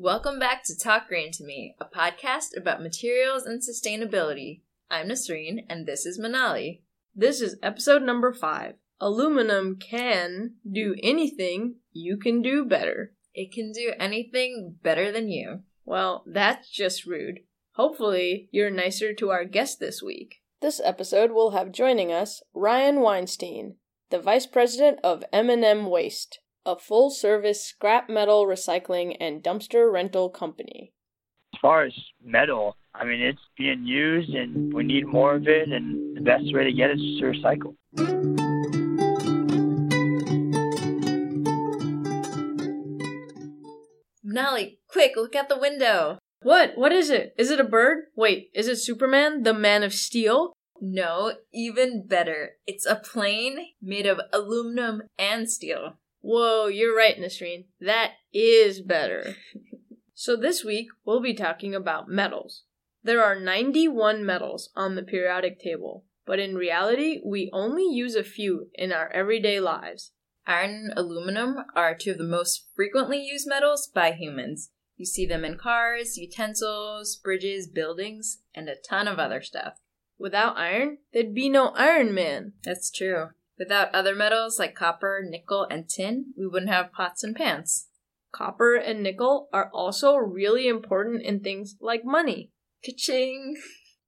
Welcome back to Talk Green to Me, a podcast about materials and sustainability. I'm Nasreen, and this is Manali. This is episode number five. Aluminum can do anything you can do better. It can do anything better than you. Well, that's just rude. Hopefully, you're nicer to our guest this week. This episode will have joining us Ryan Weinstein, the Vice President of M&M Waste, a full-service scrap metal recycling and dumpster rental company. As far as metal, I mean, it's being used and we need more of it, and the best way to get it is to recycle. Manali, quick, look out the window. What? What is it? Is it a bird? Wait, is it Superman, the Man of Steel? No, even better. It's a plane made of aluminum and steel. Whoa, you're right, Nasreen. That is better. so this week, we'll be talking about metals. There are 91 metals on the periodic table, but in reality, we only use a few in our everyday lives. Iron and aluminum are two of the most frequently used metals by humans. You see them in cars, utensils, bridges, buildings, and a ton of other stuff. Without iron, there'd be no Iron Man. That's true. Without other metals like copper, nickel, and tin, we wouldn't have pots and pans. Copper and nickel are also really important in things like money. Ka-ching!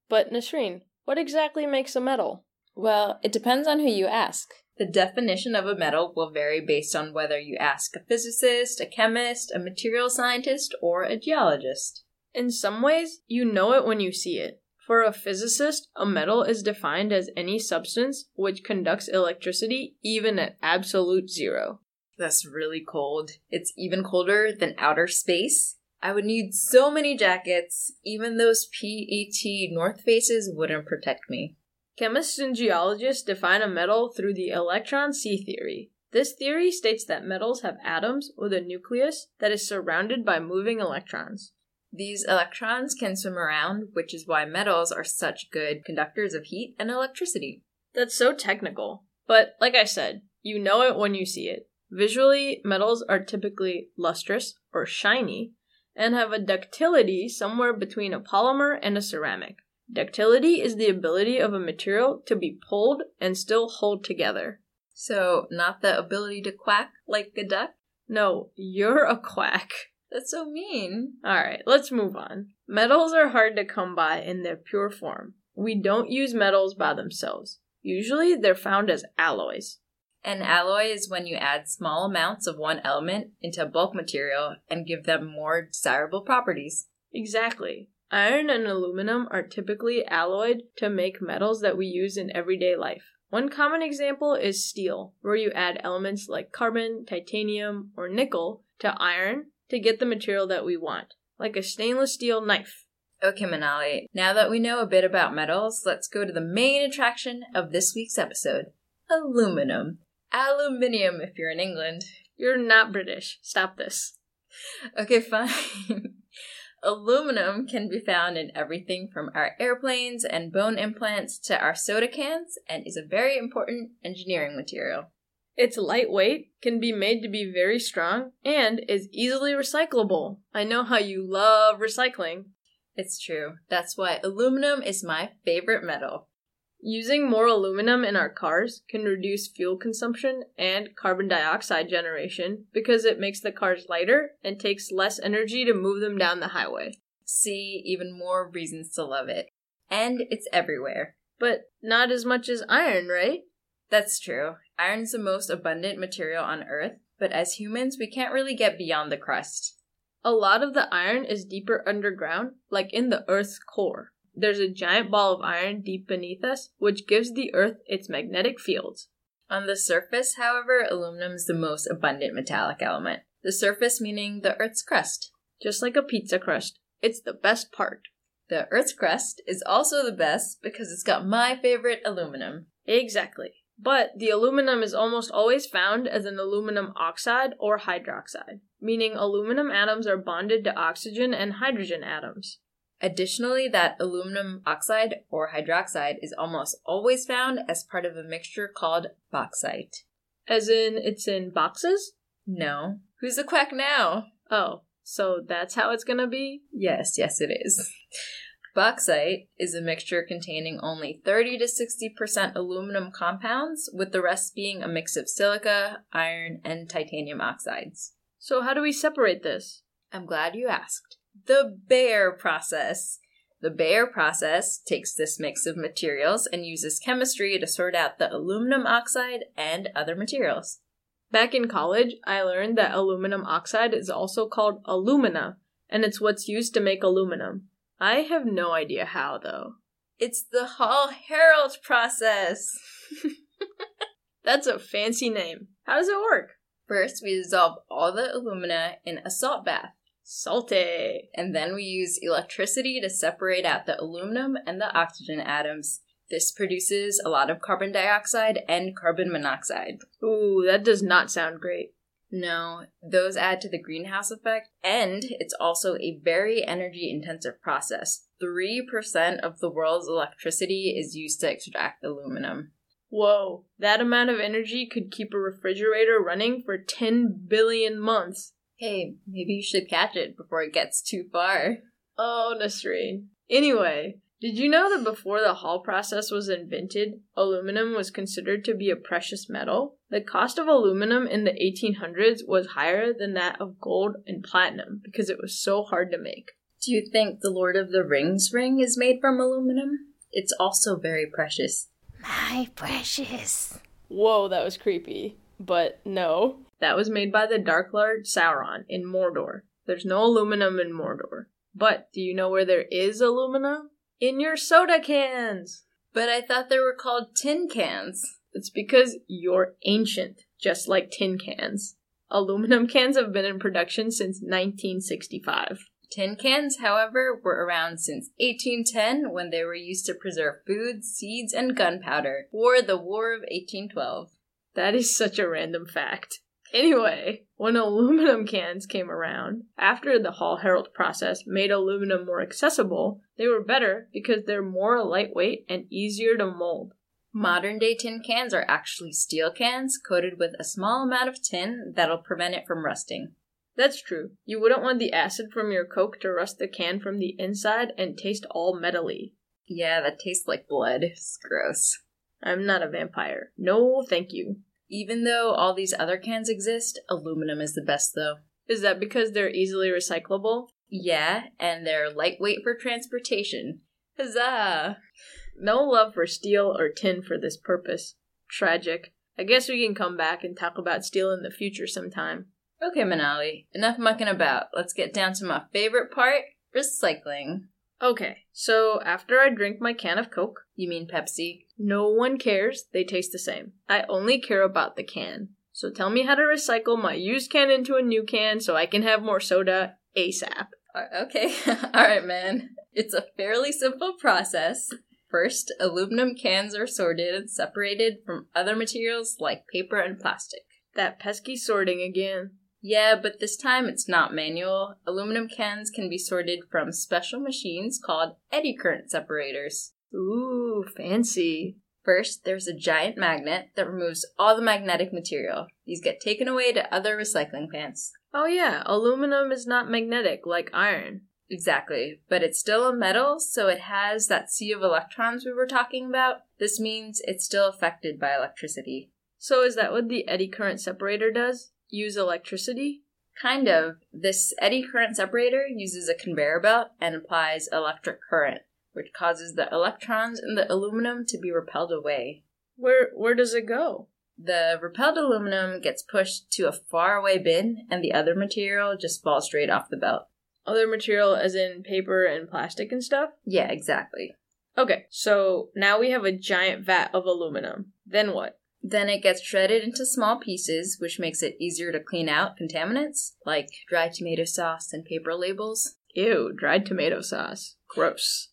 But Nasreen, what exactly makes a metal? Well, it depends on who you ask. The definition of a metal will vary based on whether you ask a physicist, a chemist, a material scientist, or a geologist. In some ways, you know it when you see it. For a physicist, a metal is defined as any substance which conducts electricity even at absolute zero. That's really cold. It's even colder than outer space. I would need so many jackets, even those PET North Faces wouldn't protect me. Chemists and geologists define a metal through the electron sea theory. This theory states that metals have atoms with a nucleus that is surrounded by moving electrons. These electrons can swim around, which is why metals are such good conductors of heat and electricity. That's so technical. But like I said, you know it when you see it. Visually, metals are typically lustrous or shiny and have a ductility somewhere between a polymer and a ceramic. Ductility is the ability of a material to be pulled and still hold together. So, not the ability to quack like a duck? No, you're a quack. That's so mean. Alright, let's move on. Metals are hard to come by in their pure form. We don't use metals by themselves. Usually they're found as alloys. An alloy is when you add small amounts of one element into a bulk material and give them more desirable properties. Exactly. Iron and aluminum are typically alloyed to make metals that we use in everyday life. One common example is steel, where you add elements like carbon, titanium, or nickel to iron to get the material that we want, like a stainless steel knife. Okay, Manali, now that we know a bit about metals, let's go to the main attraction of this week's episode aluminum. Aluminium, if you're in England. You're not British. Stop this. Okay, fine. Aluminum can be found in everything from our airplanes and bone implants to our soda cans and is a very important engineering material. It's lightweight, can be made to be very strong, and is easily recyclable. I know how you love recycling. It's true. That's why aluminum is my favorite metal. Using more aluminum in our cars can reduce fuel consumption and carbon dioxide generation because it makes the cars lighter and takes less energy to move them down the highway. See, even more reasons to love it. And it's everywhere. But not as much as iron, right? That's true. Iron's the most abundant material on Earth, but as humans, we can't really get beyond the crust. A lot of the iron is deeper underground, like in the Earth's core. There's a giant ball of iron deep beneath us, which gives the Earth its magnetic fields. On the surface, however, aluminum is the most abundant metallic element. The surface meaning the Earth's crust. Just like a pizza crust, it's the best part. The Earth's crust is also the best because it's got my favorite aluminum. Exactly. But the aluminum is almost always found as an aluminum oxide or hydroxide, meaning aluminum atoms are bonded to oxygen and hydrogen atoms. Additionally, that aluminum oxide or hydroxide is almost always found as part of a mixture called bauxite. As in, it's in boxes? No. Who's the quack now? Oh, So that's how it's gonna be? Yes, yes, it is. Bauxite is a mixture containing only 30 to 60% aluminum compounds, with the rest being a mix of silica, iron, and titanium oxides. So how do we separate this? I'm glad you asked. The Bayer process. The Bayer process takes this mix of materials and uses chemistry to sort out the aluminum oxide and other materials. Back in college, I learned that aluminum oxide is also called alumina, and it's what's used to make aluminum. I have no idea how, though. It's the Hall Héroult process. That's a fancy name. How does it work? First, we dissolve all the alumina in a salt bath. Salty. And then we use electricity to separate out the aluminum and the oxygen atoms. This produces a lot of carbon dioxide and carbon monoxide. Ooh, that does not sound great. No, those add to the greenhouse effect, and it's also a very energy intensive process. 3% of the world's electricity is used to extract aluminum. Whoa, that amount of energy could keep a refrigerator running for 10 billion months. Hey, maybe you should catch it before it gets too far. Oh, Nasreen. Anyway, did you know that before the Hall process was invented, aluminum was considered to be a precious metal? The cost of aluminum in the 1800s was higher than that of gold and platinum because it was so hard to make. Do you think the Lord of the Rings ring is made from aluminum? It's also very precious. My precious. Whoa, that was creepy. But no, that was made by the Dark Lord Sauron in Mordor. There's no aluminum in Mordor. But do you know where there is aluminum? In your soda cans! But I thought they were called tin cans. It's because you're ancient, just like tin cans. Aluminum cans have been in production since 1965. Tin cans, however, were around since 1810 when they were used to preserve food, seeds, and gunpowder for the War of 1812. That is such a random fact. Anyway, when aluminum cans came around, after the Hall Héroult process made aluminum more accessible, they were better because they're more lightweight and easier to mold. Modern day tin cans are actually steel cans coated with a small amount of tin that'll prevent it from rusting. That's true. You wouldn't want the acid from your Coke to rust the can from the inside and taste all metally. Yeah, that tastes like blood. It's gross. I'm not a vampire. No, thank you. Even though all these other cans exist, aluminum is the best though. Is that because they're easily recyclable? Yeah, and they're lightweight for transportation. Huzzah! No love for steel or tin for this purpose. Tragic. I guess we can come back and talk about steel in the future sometime. Okay, Manali, enough mucking about. Let's get down to my favorite part recycling. Okay, so after I drink my can of Coke, You mean Pepsi? no one cares, they taste the same. I only care about the can. So tell me how to recycle my used can into a new can so I can have more soda ASAP. Okay, alright, man. It's a fairly simple process. First, aluminum cans are sorted and separated from other materials like paper and plastic. That pesky sorting again. Yeah, but this time it's not manual. Aluminum cans can be sorted from special machines called eddy current separators. Ooh, fancy. First, there's a giant magnet that removes all the magnetic material. These get taken away to other recycling plants. Oh yeah, aluminum is not magnetic like iron. Exactly, but it's still a metal, so it has that sea of electrons we were talking about. This means it's still affected by electricity. So is that what the eddy current separator does? Use electricity? Kind of. This eddy current separator uses a conveyor belt and applies electric current, which causes the electrons in the aluminum to be repelled away. Where where does it go? The repelled aluminum gets pushed to a faraway bin, and the other material just falls straight off the belt. Other material as in paper and plastic and stuff? Yeah, exactly. Okay, so now we have a giant vat of aluminum. Then what? Then it gets shredded into small pieces, which makes it easier to clean out contaminants like dry tomato sauce and paper labels. Ew, dried tomato sauce. Gross.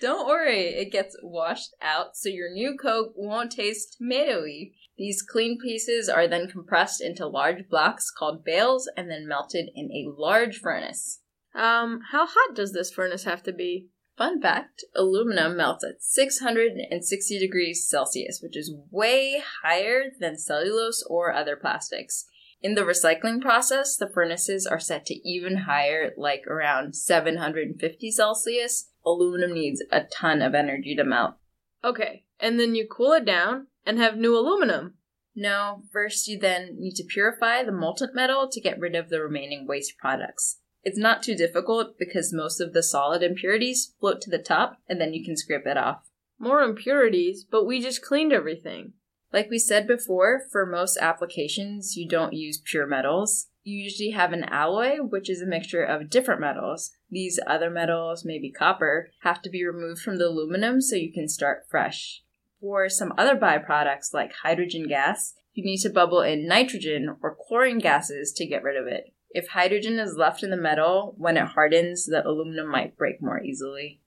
Don't worry, it gets washed out so your new Coke won't taste tomatoey. These clean pieces are then compressed into large blocks called bales and then melted in a large furnace. Um, how hot does this furnace have to be? Fun fact aluminum melts at 660 degrees Celsius, which is way higher than cellulose or other plastics. In the recycling process, the furnaces are set to even higher, like around 750 Celsius. Aluminum needs a ton of energy to melt. Okay, and then you cool it down and have new aluminum. No, first you then need to purify the molten metal to get rid of the remaining waste products. It's not too difficult because most of the solid impurities float to the top and then you can scrape it off. More impurities, but we just cleaned everything. Like we said before, for most applications, you don't use pure metals. You usually have an alloy, which is a mixture of different metals. These other metals, maybe copper, have to be removed from the aluminum so you can start fresh. For some other byproducts like hydrogen gas, you need to bubble in nitrogen or chlorine gases to get rid of it. If hydrogen is left in the metal, when it hardens, the aluminum might break more easily.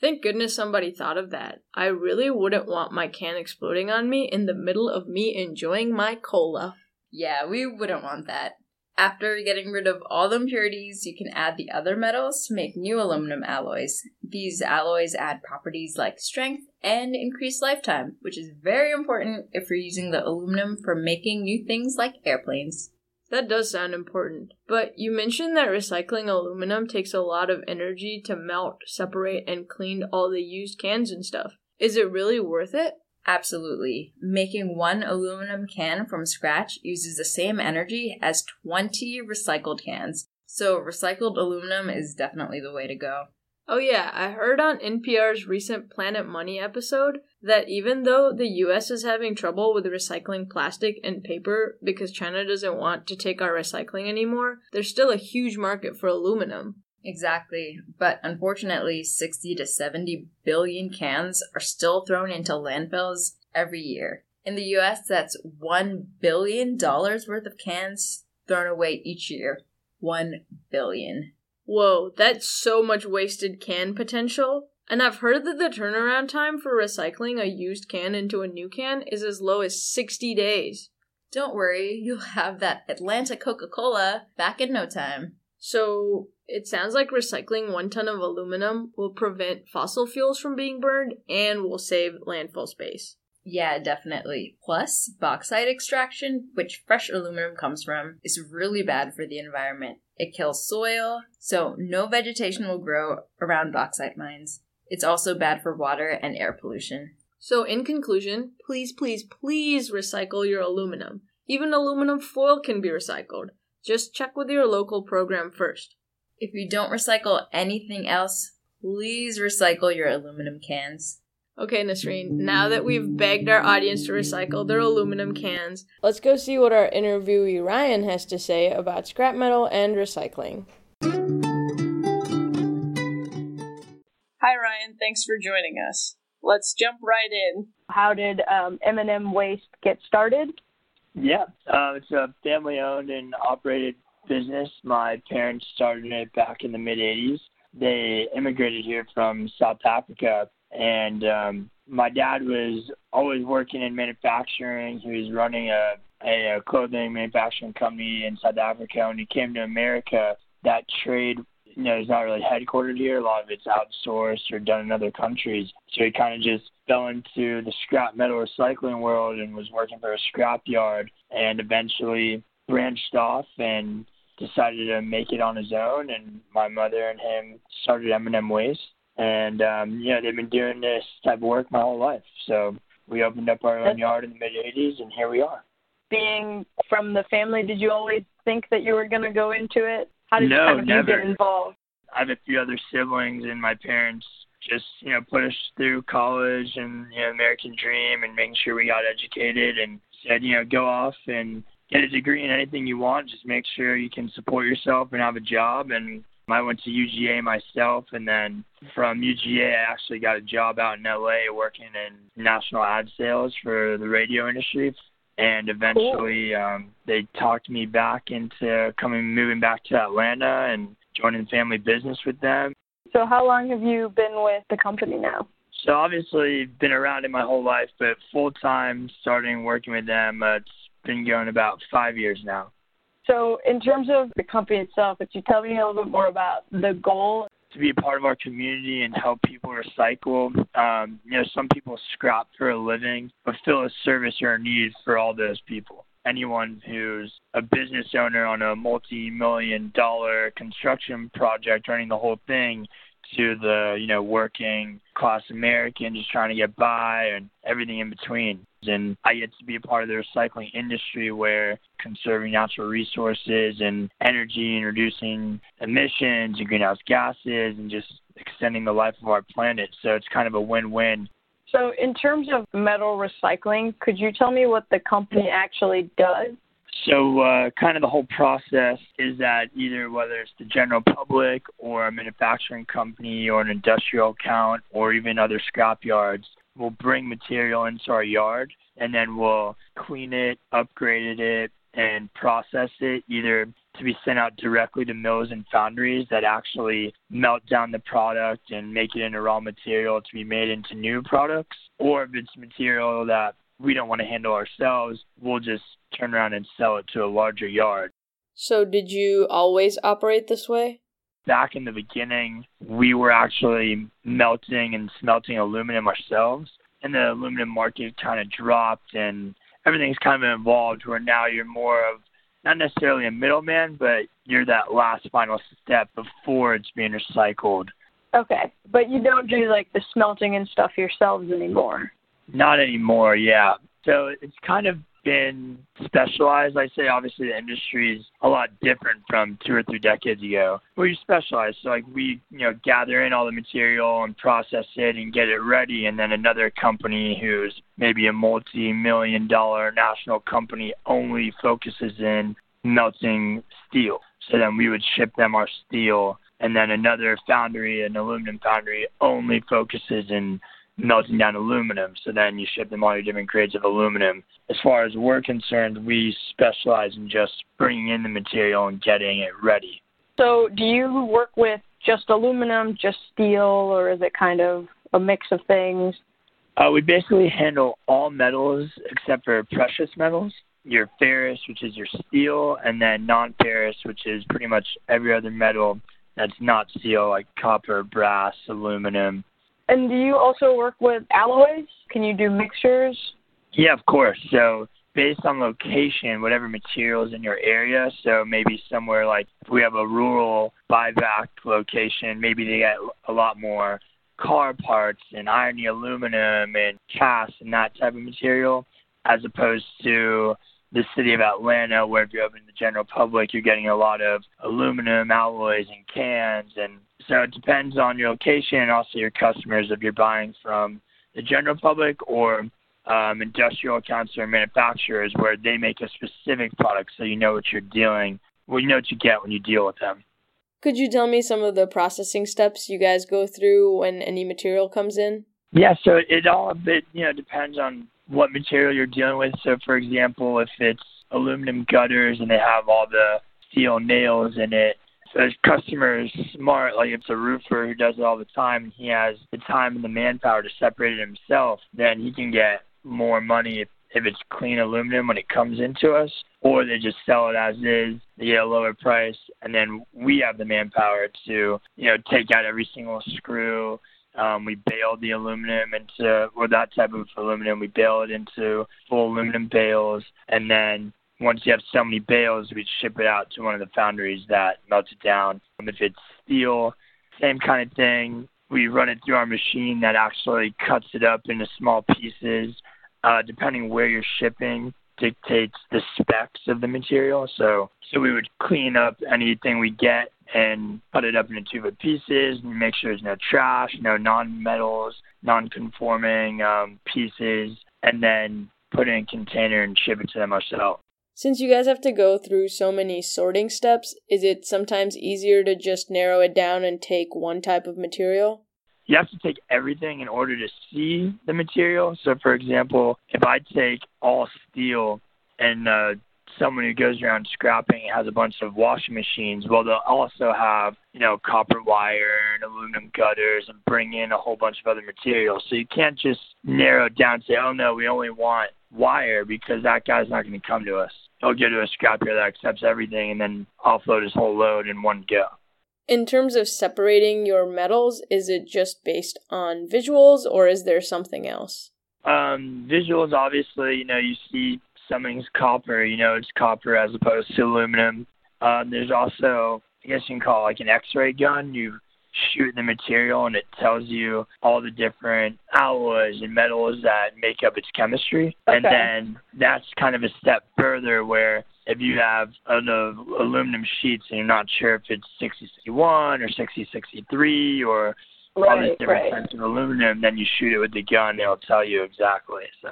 Thank goodness somebody thought of that. I really wouldn't want my can exploding on me in the middle of me enjoying my cola. Yeah, we wouldn't want that. After getting rid of all the impurities, you can add the other metals to make new aluminum alloys. These alloys add properties like strength and increased lifetime, which is very important if you're using the aluminum for making new things like airplanes. That does sound important. But you mentioned that recycling aluminum takes a lot of energy to melt, separate, and clean all the used cans and stuff. Is it really worth it? Absolutely. Making one aluminum can from scratch uses the same energy as 20 recycled cans. So, recycled aluminum is definitely the way to go. Oh, yeah, I heard on NPR's recent Planet Money episode that even though the US is having trouble with recycling plastic and paper because China doesn't want to take our recycling anymore, there's still a huge market for aluminum. Exactly. But unfortunately, 60 to 70 billion cans are still thrown into landfills every year. In the US, that's $1 billion worth of cans thrown away each year. 1 billion. Whoa, that's so much wasted can potential. And I've heard that the turnaround time for recycling a used can into a new can is as low as 60 days. Don't worry, you'll have that Atlanta Coca Cola back in no time. So, it sounds like recycling one ton of aluminum will prevent fossil fuels from being burned and will save landfill space. Yeah, definitely. Plus, bauxite extraction, which fresh aluminum comes from, is really bad for the environment. It kills soil, so no vegetation will grow around bauxite mines. It's also bad for water and air pollution. So, in conclusion, please, please, please recycle your aluminum. Even aluminum foil can be recycled. Just check with your local program first. If you don't recycle anything else, please recycle your aluminum cans. Okay, Nasreen, now that we've begged our audience to recycle their aluminum cans, let's go see what our interviewee Ryan has to say about scrap metal and recycling. Hi, Ryan. Thanks for joining us. Let's jump right in. How did um, M&M Waste get started? Yeah, uh, it's a family-owned and operated business. My parents started it back in the mid '80s. They immigrated here from South Africa, and um, my dad was always working in manufacturing. He was running a, a, clothing manufacturing company in South Africa. When he came to America, that trade you know, is not really headquartered here. A lot of it's outsourced or done in other countries. So he kind of just fell into the scrap metal recycling world and was working for a scrap yard and eventually branched off and decided to make it on his own, and my mother and him started M&M Waste. And um, you know, they've been doing this type of work my whole life. So we opened up our own yard in the mid '80s, and here we are. Being from the family, did you always think that you were going to go into it? How did no, you kind of never. get involved? I have a few other siblings, and my parents just you know put us through college and you know American Dream and making sure we got educated and said you know go off and get a degree in anything you want. Just make sure you can support yourself and have a job. And I went to UGA myself, and then from UGA, I actually got a job out in LA working in national ad sales for the radio industry. And eventually, cool. um, they talked me back into coming, moving back to Atlanta and joining the family business with them. So, how long have you been with the company now? So, obviously, been around it my whole life, but full time starting working with them, uh, it's been going about five years now. So, in terms of the company itself, could you tell me a little bit more about the goal? To be a part of our community and help people recycle. Um, you know, some people scrap for a living, but fill a service or a need for all those people. anyone who's a business owner on a multi-million dollar construction project running the whole thing to the you know working class American just trying to get by and everything in between. And I get to be a part of the recycling industry where conserving natural resources and energy and reducing emissions and greenhouse gases and just extending the life of our planet. So it's kind of a win-win. So, in terms of metal recycling, could you tell me what the company actually does? So, uh, kind of the whole process is that either whether it's the general public or a manufacturing company or an industrial account or even other scrap yards will bring material into our yard and then we'll clean it, upgrade it, and process it either to be sent out directly to mills and foundries that actually melt down the product and make it into raw material to be made into new products, or if it's material that we don't want to handle ourselves, we'll just turn around and sell it to a larger yard. So, did you always operate this way? Back in the beginning, we were actually melting and smelting aluminum ourselves, and the aluminum market kind of dropped, and everything's kind of evolved where now you're more of not necessarily a middleman, but you're that last final step before it's being recycled. Okay, but you don't do like the smelting and stuff yourselves anymore. Not anymore, yeah. So it's kind of been specialized. I say obviously the industry is a lot different from two or three decades ago. Where you specialize, so like we you know gather in all the material and process it and get it ready, and then another company who's maybe a multi-million dollar national company only focuses in melting steel. So then we would ship them our steel, and then another foundry, an aluminum foundry, only focuses in melting down aluminum. So then you ship them all your different grades of aluminum. As far as we're concerned, we specialize in just bringing in the material and getting it ready. So, do you work with just aluminum, just steel, or is it kind of a mix of things? Uh, we basically handle all metals except for precious metals. Your ferrous, which is your steel, and then non-ferrous, which is pretty much every other metal that's not steel, like copper, brass, aluminum, and do you also work with alloys? Can you do mixtures? Yeah, of course. So based on location, whatever materials in your area. So maybe somewhere like if we have a rural buyback location, maybe they get a lot more car parts and irony aluminum and cast and that type of material, as opposed to the city of Atlanta, where if you're open to the general public, you're getting a lot of aluminum alloys and cans and so it depends on your location and also your customers if you're buying from the general public or um, industrial accounts or manufacturers where they make a specific product so you know what you're dealing, well, you know what you get when you deal with them. Could you tell me some of the processing steps you guys go through when any material comes in? Yeah, so it all a bit, you know, depends on what material you're dealing with. So, for example, if it's aluminum gutters and they have all the steel nails in it, the customer is smart, like it's a roofer who does it all the time and he has the time and the manpower to separate it himself, then he can get more money if, if it's clean aluminum when it comes into us, or they just sell it as is, they get a lower price, and then we have the manpower to, you know, take out every single screw. Um, we bale the aluminum into, or that type of aluminum, we bale it into full aluminum bales, and then once you have so many bales, we ship it out to one of the foundries that melts it down. If it's steel, same kind of thing. We run it through our machine that actually cuts it up into small pieces. Uh, depending where you're shipping, dictates the specs of the material. So, so we would clean up anything we get and cut it up into two foot pieces and make sure there's no trash, no non-metals, non-conforming um, pieces, and then put it in a container and ship it to them ourselves. Since you guys have to go through so many sorting steps, is it sometimes easier to just narrow it down and take one type of material? You have to take everything in order to see the material. So, for example, if I take all steel and uh, someone who goes around scrapping has a bunch of washing machines, well, they'll also have, you know, copper wire and aluminum gutters and bring in a whole bunch of other materials. So you can't just narrow it down and say, oh, no, we only want wire because that guy's not going to come to us he'll go to a scrapyard that accepts everything and then offload his whole load in one go. In terms of separating your metals, is it just based on visuals or is there something else? Um, visuals, obviously, you know, you see something's copper, you know it's copper as opposed to aluminum. Uh, there's also, I guess you can call it like an X-ray gun. You shoot the material and it tells you all the different alloys and metals that make up its chemistry. Okay. And then that's kind of a step further where if you have an uh, aluminum sheets and you're not sure if it's 6061 or 6063 or all these Right, different right. types of aluminum, then you shoot it with the gun, and it'll tell you exactly. So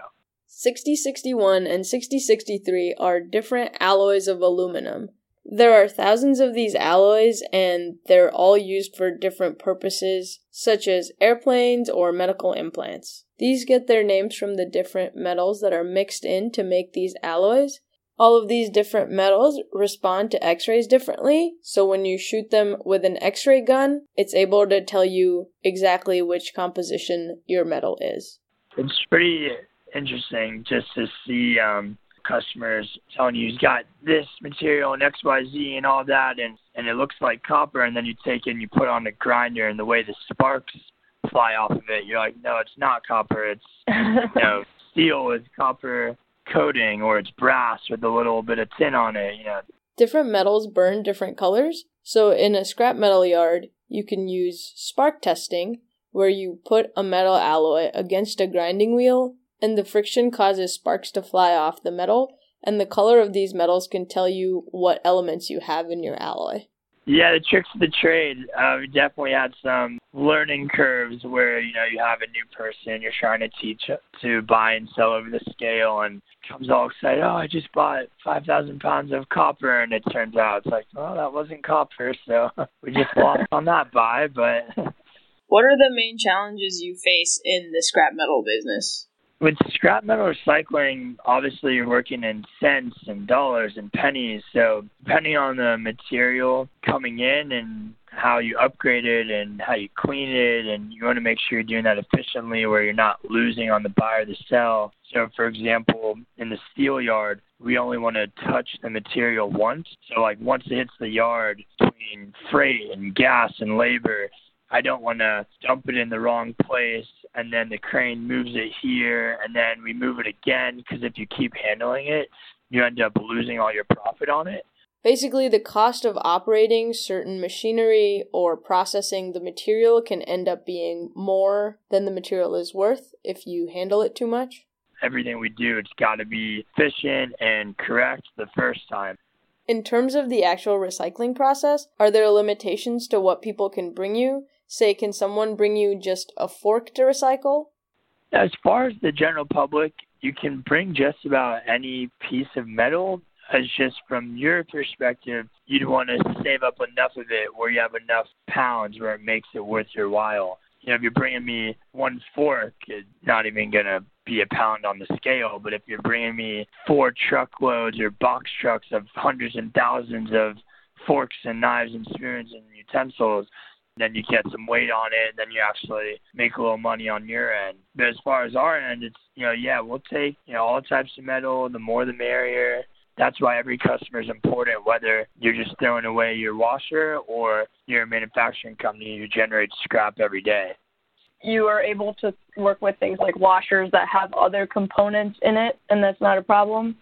6061 and 6063 are different alloys of aluminum. There are thousands of these alloys, and they're all used for different purposes, such as airplanes or medical implants. These get their names from the different metals that are mixed in to make these alloys. All of these different metals respond to x rays differently, so when you shoot them with an x ray gun, it's able to tell you exactly which composition your metal is. it's pretty interesting just to see um, customers telling you he's got this material and XYZ and all that, and and it looks like copper, and then you take it and you put it on the grinder, and the way the sparks fly off of it, you're like, no, it's not copper, it's you know steel with copper coating, or it's brass with a little bit of tin on it, you know. Different metals burn different colors, so in a scrap metal yard, you can use spark testing, where you put a metal alloy against a grinding wheel, and the friction causes sparks to fly off the metal, and the color of these metals can tell you what elements you have in your alloy. Yeah, the tricks of the trade. Uh, we definitely had some learning curves where you know you have a new person you're trying to teach to buy and sell over the scale, and comes all excited. Oh, I just bought five thousand pounds of copper, and it turns out it's like, well, that wasn't copper, so we just lost on that buy. But What are the main challenges you face in the scrap metal business? With scrap metal recycling, obviously you're working in cents and dollars and pennies. So depending on the material coming in and how you upgrade it and how you clean it, and you want to make sure you're doing that efficiently where you're not losing on the buy or the sell. So, for example, in the steel yard, we only want to touch the material once. So, like once it hits the yard, between freight and gas and labor, I don't want to dump it in the wrong place and then the crane moves it here and then we move it again because if you keep handling it, you end up losing all your profit on it. Basically, the cost of operating certain machinery or processing the material can end up being more than the material is worth if you handle it too much. Everything we do, it's got to be efficient and correct the first time. In terms of the actual recycling process, are there limitations to what people can bring you? Say, can someone bring you just a fork to recycle? As far as the general public, you can bring just about any piece of metal. As just from your perspective, you'd want to save up enough of it where you have enough pounds where it makes it worth your while. You know, if you're bringing me one fork, it's not even going to be a pound on the scale. But if you're bringing me four truckloads or box trucks of hundreds and thousands of forks and knives and spoons and utensils, then you get some weight on it, and then you actually make a little money on your end. But as far as our end, it's you know, yeah, we'll take you know all types of metal. The more, the merrier. That's why every customer is important. Whether you're just throwing away your washer or you're a manufacturing company who generates scrap every day. you are able to work with things like washers that have other components in it, and that's not a problem.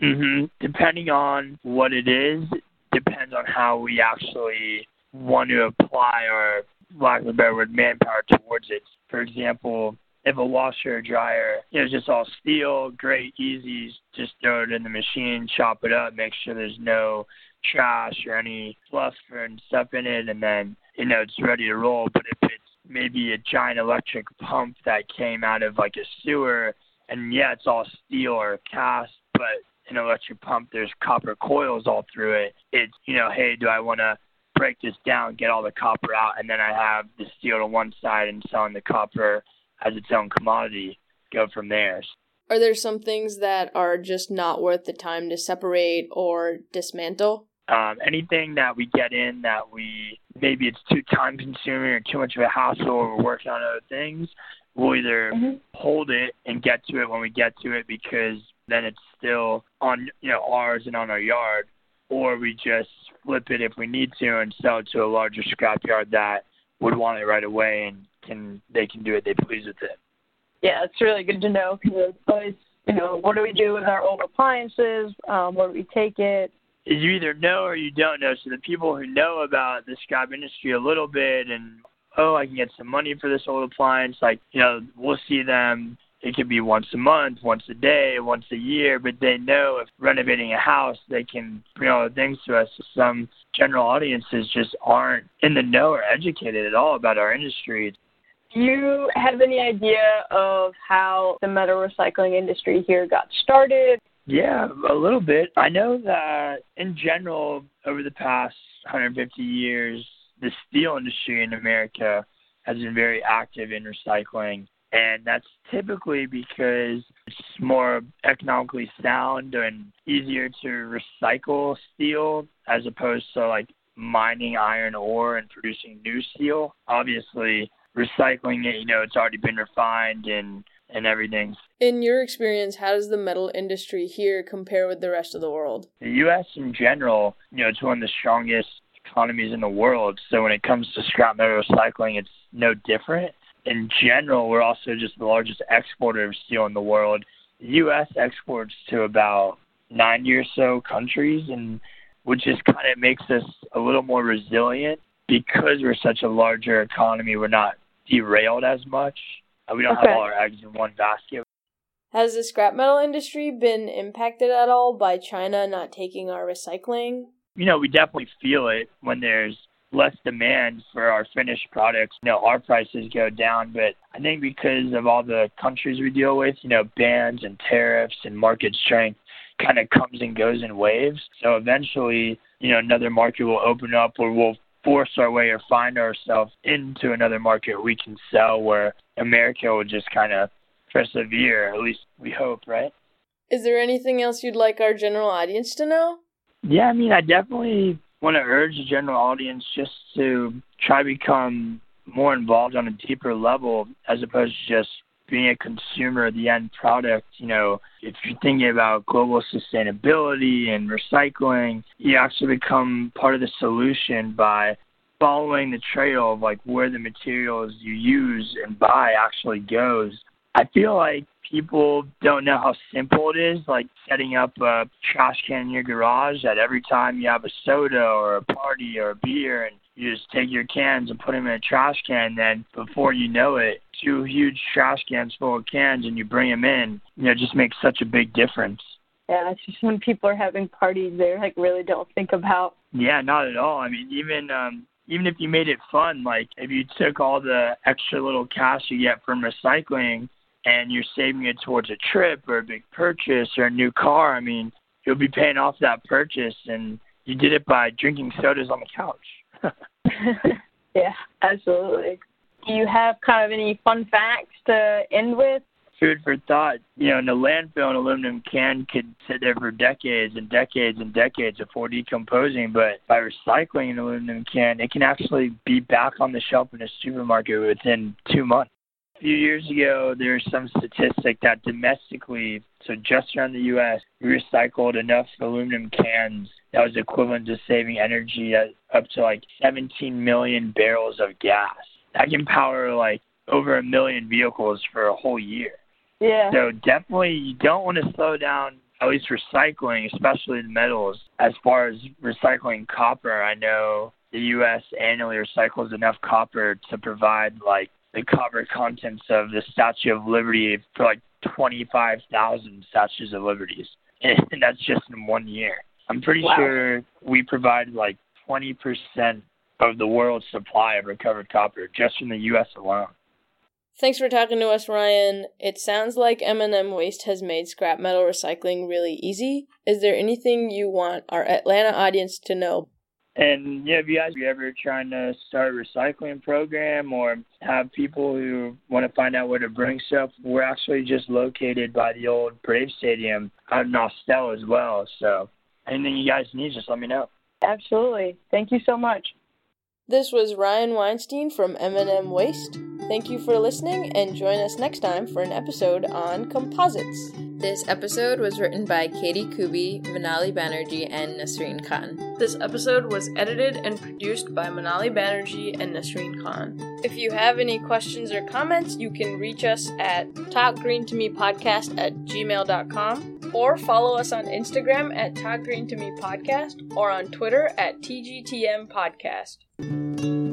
hmm Depending on what it is, depends on how we actually want to apply our, lack of a better word, manpower towards it. For example, if a washer or dryer is just all steel, great, easy, just throw it in the machine, chop it up, make sure there's no trash or any fluff and stuff in it, and then, you know, it's ready to roll. But if it's maybe a giant electric pump that came out of like a sewer, and yeah, it's all steel or cast, but an electric pump, there's copper coils all through it. It's, you know, hey, do I want to break this down, get all the copper out, and then I have the steel to one side and selling the copper as its own commodity, go from there. Are there some things that are just not worth the time to separate or dismantle? Um, anything that we get in that we maybe it's too time consuming or too much of a hassle or we're working on other things, we'll either Mhm. hold it and get to it when we get to it because then it's still on you know ours and on our yard, or we just flip it if we need to and sell it to a larger scrapyard that would want it right away and can they can do what they please with it. Yeah, it's really good to know because it's always you know, what do we do with our old appliances? Um, where do we take it? you either know or you don't know. So the people who know about the scrap industry a little bit and oh, I can get some money for this old appliance, like, you know, we'll see them it could be once a month, once a day, once a year, but they know if renovating a house, they can bring all the things to us. Some general audiences just aren't in the know or educated at all about our industry. Do you have any idea of how the metal recycling industry here got started? Yeah, a little bit. I know that in general, over the past 150 years, the steel industry in America has been very active in recycling and that's typically because it's more economically sound and easier to recycle steel as opposed to like mining iron ore and producing new steel. Obviously, recycling it, you know, it's already been refined and and everything. In your experience, how does the metal industry here compare with the rest of the world? The US in general, you know, it's one of the strongest economies in the world. So when it comes to scrap metal recycling, it's no different in general, we're also just the largest exporter of steel in the world. The U.S. exports to about 90 or so countries, and which just kind of makes us a little more resilient because we're such a larger economy. We're not derailed as much. Uh, we don't Okay. have all our eggs in one basket. Has the scrap metal industry been impacted at all by China not taking our recycling? You know, we definitely feel it when there's less demand for our finished products. You know, our prices go down, but I think because of all the countries we deal with, you know, bans and tariffs and market strength kind of comes and goes in waves. So eventually, you know, another market will open up or we'll force our way or find ourselves into another market we can sell where America will just kind of persevere, at least we hope, right? Is there anything else you'd like our general audience to know? Yeah, I mean, I definitely want to urge the general audience just to try to become more involved on a deeper level as opposed to just being a consumer of the end product. You know, if you're thinking about global sustainability and recycling, you actually become part of the solution by following the trail of like where the materials you use and buy actually goes. I feel like people don't know how simple it is, like setting up a trash can in your garage that every time you have a soda or a party or a beer and you just take your cans and put them in a trash can, then before you know it, two huge trash cans full of cans and you bring them in, you know, it just makes such a big difference. Yeah, it's just when people are having parties, they like really don't think about. Yeah, not at all. I mean, even um even if you made it fun, like if you took all the extra little cash you get from recycling and you're saving it towards a trip or a big purchase or a new car, I mean, you'll be paying off that purchase and you did it by drinking sodas on the couch. yeah, absolutely. Do you have kind of any fun facts to end with? Food for thought. You know, in a landfill, an aluminum can could sit there for decades and decades and decades before decomposing, but by recycling an aluminum can, it can actually be back on the shelf in a supermarket within two months. A few years ago, there was some statistic that domestically, so just around the U.S., we recycled enough aluminum cans that was equivalent to saving energy at up to like 17 million barrels of gas. That can power like over a million vehicles for a whole year. Yeah. So definitely, you don't want to slow down at least recycling, especially the metals. As far as recycling copper, I know the U.S. annually recycles enough copper to provide like the copper contents of the Statue of Liberty for like 25,000 statues of liberties, and that's just in one year. I'm pretty Wow. sure we provide like 20% of the world's supply of recovered copper just from the U.S. alone. Thanks for talking to us, Ryan. It sounds like M&M Waste has made scrap metal recycling really easy. Is there anything you want our Atlanta audience to know? And yeah, if you guys are ever trying to start a recycling program or have people who want to find out where to bring stuff, we're actually just located by the old Braves Stadium out in Austell as well. So anything you guys need, just let me know. Absolutely. Thank you so much. This was Ryan Weinstein from M&M Waste. Thank you for listening and join us next time for an episode on composites. This episode was written by Katie Kubi, Manali Banerjee, and Nasreen Khan. This episode was edited and produced by Manali Banerjee and Nasreen Khan. If you have any questions or comments, you can reach us at talkgreentomepodcast at gmail.com or follow us on Instagram at Talk Green to Me Podcast or on Twitter at tgtmpodcast.